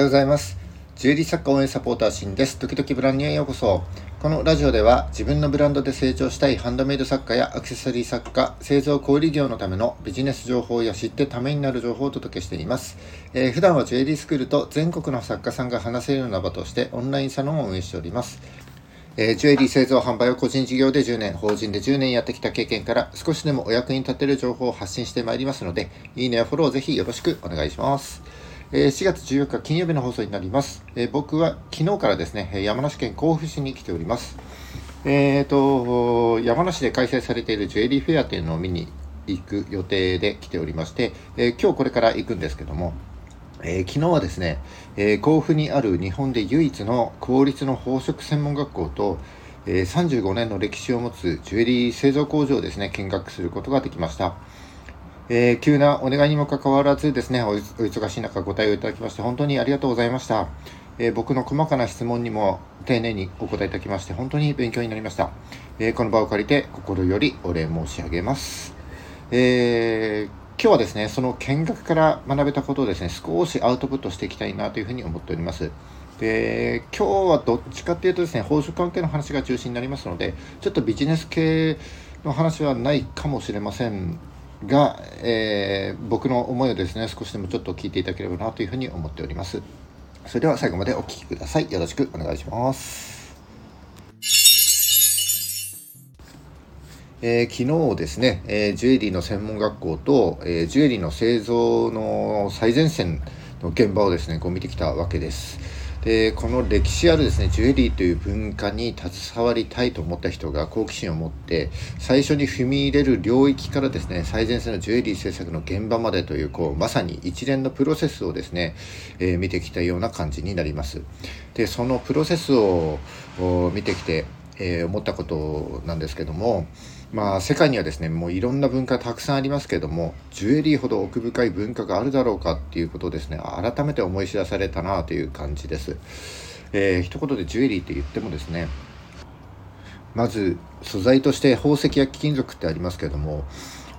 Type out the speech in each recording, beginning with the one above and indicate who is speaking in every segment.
Speaker 1: ようございます。ジュエリー作家応援サポーターシンです。時々ブランニュへようこそ。このラジオでは自分のブランドで成長したいハンドメイド作家やアクセサリー作家製造小売業のためのビジネス情報や知ってためになる情報をお届けしています、えー、普段はジュエリースクールと全国の作家さんが話せるような場としてオンラインサロンを運営しております。えー、ジュエリー製造販売を個人事業で10年、法人で10年やってきた経験から少しでもお役に立てる情報を発信してまいりますので、いいねやフォローをぜひよろしくお願いします。えー、4月14日金曜日の放送になります。え、僕は昨日からですね、山梨県甲府市に来ております。えーと、山梨で開催されているジュエリーフェアというのを見に行く予定で来ておりまして、えー、今日これから行くんですけども、えー、昨日はですね、え、甲府にある日本で唯一の公立の宝飾専門学校と、えー、35年の歴史を持つジュエリー製造工場をですね、見学することができました。えー、急なお願いにもかかわらずですねお、お忙しい中ご対応いただきまして本当にありがとうございました。えー、僕の細かな質問にも丁寧にお答えいただきまして本当に勉強になりました。えー、この場を借りて心よりお礼申し上げます。え今日はですね、その見学から学べたことをですね、少しアウトプットしていきたいなというふうに思っております。で、今日はどっちかっていうとですね、宝飾関係の話が中心になりますので、ちょっとビジネス系の話はないかもしれませんが、えー、僕の思いをですね少しでもちょっと聞いていただければなというふうに思っております。それでは最後までお聴きください。よろしくお願いします。えー、昨日ですね、えー、ジュエリーの専門学校と、えー、ジュエリーの製造の最前線の現場をですねこう見てきたわけです。でこの歴史あるですねジュエリーという文化に携わりたいと思った人が好奇心を持って最初に踏み入れる領域からですね最前線のジュエリー制作の現場までというこうまさに一連のプロセスをですね、えー、見てきたような感じになります。でそのプロセスを見てきて、えー、思ったことなんですけどもまあ世界にはですねもういろんな文化たくさんありますけれどもジュエリーほど奥深い文化があるだろうかっていうことをですね改めて思い知らされたなという感じです、えー、一言でジュエリーって言ってもですねまず素材として宝石や貴金属ってありますけれども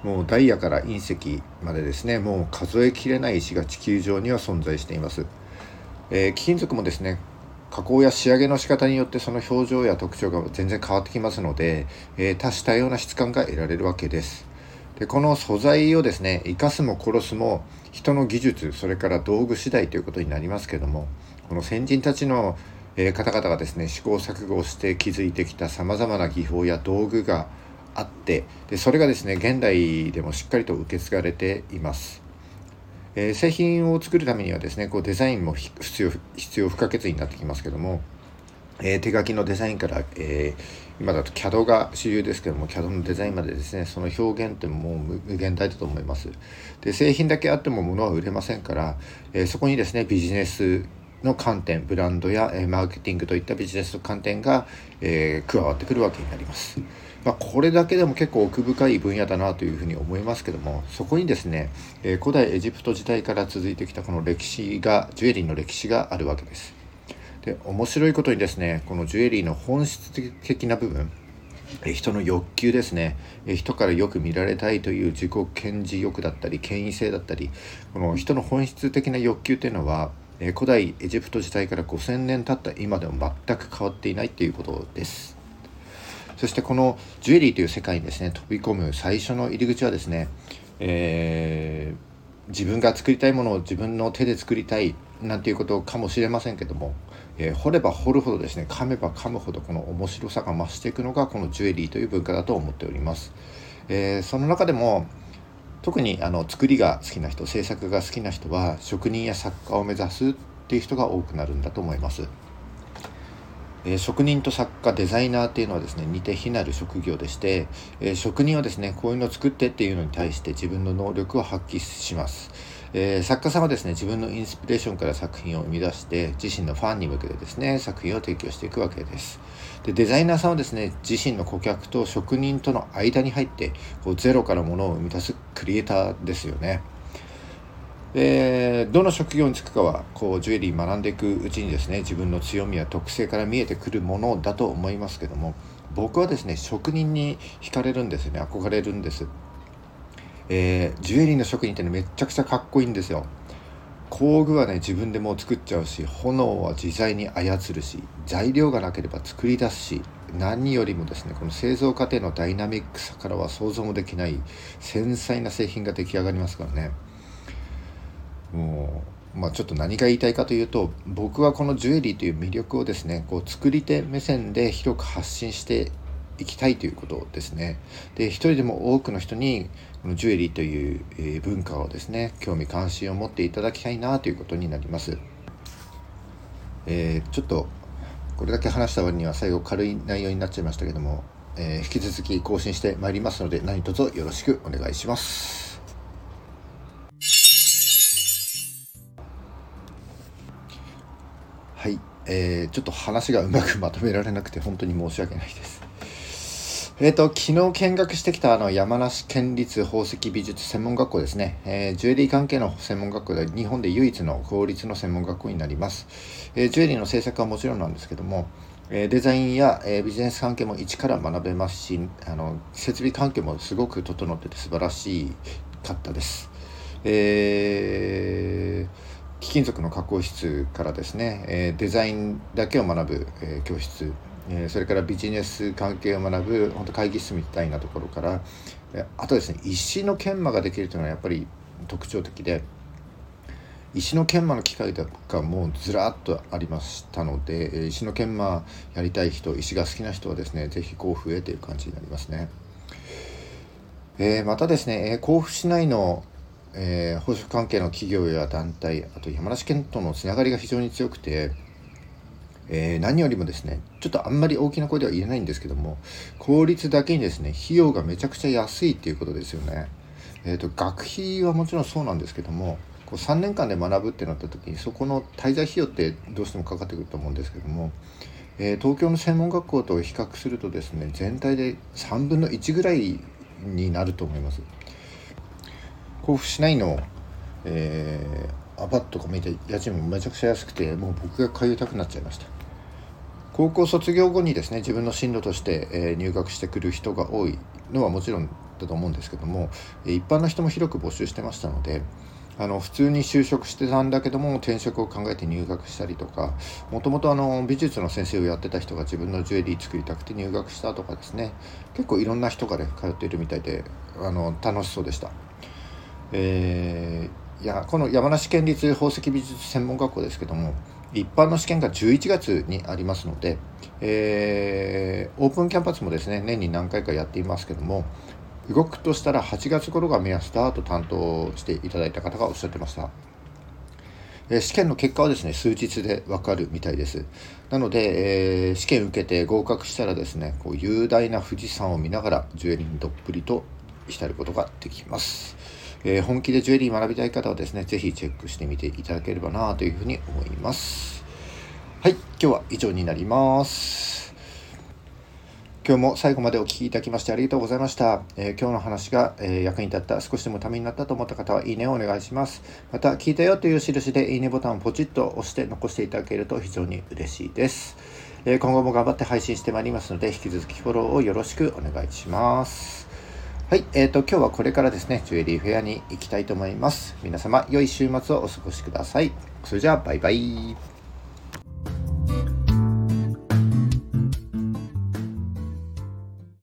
Speaker 1: もうダイヤから隕石までですねもう数えきれない石が地球上には存在しています、えー、貴金属もですね加工や仕上げの仕方によってその表情や特徴が全然変わってきますので、えー、多種多様な質感が得られるわけです。でこの素材をですね生かすも殺すも人の技術それから道具次第ということになりますけどもこの先人たちの、え、方々がですね試行錯誤して築いてきたさまざまな技法や道具があってでそれがですね現代でもしっかりと受け継がれています。えー、製品を作るためにはですねこうデザインも必要必要不可欠になってきますけども、えー、手書きのデザインから、えー、今だと CAD が主流ですけども CAD のデザインまでですねその表現ってもう無限大だと思いますで製品だけあっても物は売れませんから、えそこにですねビジネスの観点ブランドや、えマーケティングといったビジネスの観点が、え加わってくるわけになります。まあ、これだけでも結構奥深い分野だなというふうに思いますけどもそこにですね、え、古代エジプト時代から続いてきたこの歴史がジュエリーの歴史があるわけです。で面白いことにですねこのジュエリーの本質的な部分人の欲求ですね人からよく見られたいという自己顕示欲だったり権威性だったりこの人の本質的な欲求というのは古代エジプト時代から5000年経った今でも全く変わっていないということです。そしてこのジュエリーという世界にですね飛び込む最初の入り口はですね、えー、自分が作りたいものを自分の手で作りたいなんていうことかもしれませんけども、えー、掘れば掘るほどですね噛めば噛むほどこの面白さが増していくのがこのジュエリーという文化だと思っております。えー、その中でも特にあの作りが好きな人制作が好きな人は職人や作家を目指すっていう人が多くなるんだと思います。え、職人と作家デザイナーっていうのはですね似て非なる職業でして、え、職人はですねこういうのを作ってっていうのに対して自分の能力を発揮します、え、作家さんはですね自分のインスピレーションから作品を生み出して自身のファンに向けてですね作品を提供していくわけです。でデザイナーさんはですね自身の顧客と職人との間に入ってこうゼロからものを生み出すクリエイターですよね。でどの職業に就くかはこうジュエリー学んでいくうちにですね自分の強みや特性から見えてくるものだと思いますけども僕はですね職人に惹かれるんですよね。憧れるんです、えー、ジュエリーの職人って、ね、めちゃくちゃかっこいいんですよ。工具はね自分でもう作っちゃうし炎は自在に操るし材料がなければ作り出すし何よりもですねこの製造過程のダイナミックさからは想像もできない繊細な製品が出来上がりますからね。もうまあちょっと何が言いたいかというと僕はこのジュエリーという魅力をですねこう作り手目線で広く発信していきたいということですね。で一人でも多くの人にこのジュエリーという、文化をですね興味関心を持っていただきたいなということになります。えー、ちょっとこれだけ話した割には最後軽い内容になっちゃいましたけども、えー、引き続き更新してまいりますので何卒よろしくお願いします。はい、えー、ちょっと話がうまくまとめられなくて本当に申し訳ないです。えっ、ー、と、昨日見学してきたあの山梨県立宝石美術専門学校ですね、えー、ジュエリー関係の専門学校で日本で唯一の公立の専門学校になります。えー、ジュエリーの制作はもちろんなんですけども、えデザインや、えビジネス関係も一から学べますしあの設備関係もすごく整ってて素晴らしかったです。え貴金属の加工室からですね、えデザインだけを学ぶ、え教室えそれからビジネス関係を学ぶ本当会議室みたいなところからえあとですね石の研磨ができるというのはやっぱり特徴的で石の研磨の機械とかもずらっとありましたので石の研磨やりたい人石が好きな人はですね是非甲府へという感じになりますね。えー、またですね甲府市内のえー、宝飾関係の企業や団体あと山梨県とのつながりが非常に強くてえー、何よりもですねちょっとあんまり大きな声では言えないんですけども効率だけにですね費用がめちゃくちゃ安いっていうことですよね。えーと、学費はもちろんそうなんですけどもこう3年間で学ぶってなった時にそこの滞在費用ってどうしてもかかってくると思うんですけども、えー、東京の専門学校と比較するとですね全体で3分の1ぐらいになると思います。甲府市内の、えー、アパートとか見て家賃もめちゃくちゃ安くてもう僕が通いたくなっちゃいました。高校卒業後にですね自分の進路として、え入学してくる人が多いのはもちろんだと思うんですけども一般の人も広く募集してましたのであの普通に就職してたんだけども転職を考えて入学したりとかもともと美術の先生をやってた人が自分のジュエリー作りたくて入学したとかですね結構いろんな人がね通っているみたいであの楽しそうでした。えー、いやこの山梨県立宝石美術専門学校ですけども一般の試験が11月にありますので、えー、オープンキャンパスもですね年に何回かやっていますけども動くとしたら8月頃が目安だと担当していただいた方がおっしゃってました。試験の結果はですね数日でわかるみたいですなので、えー、試験受けて合格したらですねこう雄大な富士山を見ながらジュエリーにどっぷりと浸ることができますえー、本気でジュエリー学びたい方はですね、ぜひチェックしてみていただければなというふうに思います。はい、今日は以上になります。今日も最後までお聴きいただきましてありがとうございました。えー、今日の話が、えー、役に立った、少しでもためになったと思った方は、いいねをお願いします。また、聞いたよという印で、いいねボタンをポチッと押して残していただけると非常に嬉しいです。えー、今後も頑張って配信してまいりますので、引き続きフォローをよろしくお願いします。はい、えーと、今日はこれからですね、ジュエリーフェアに行きたいと思います。皆様、良い週末をお過ごしください。それじゃあ、バイバイ。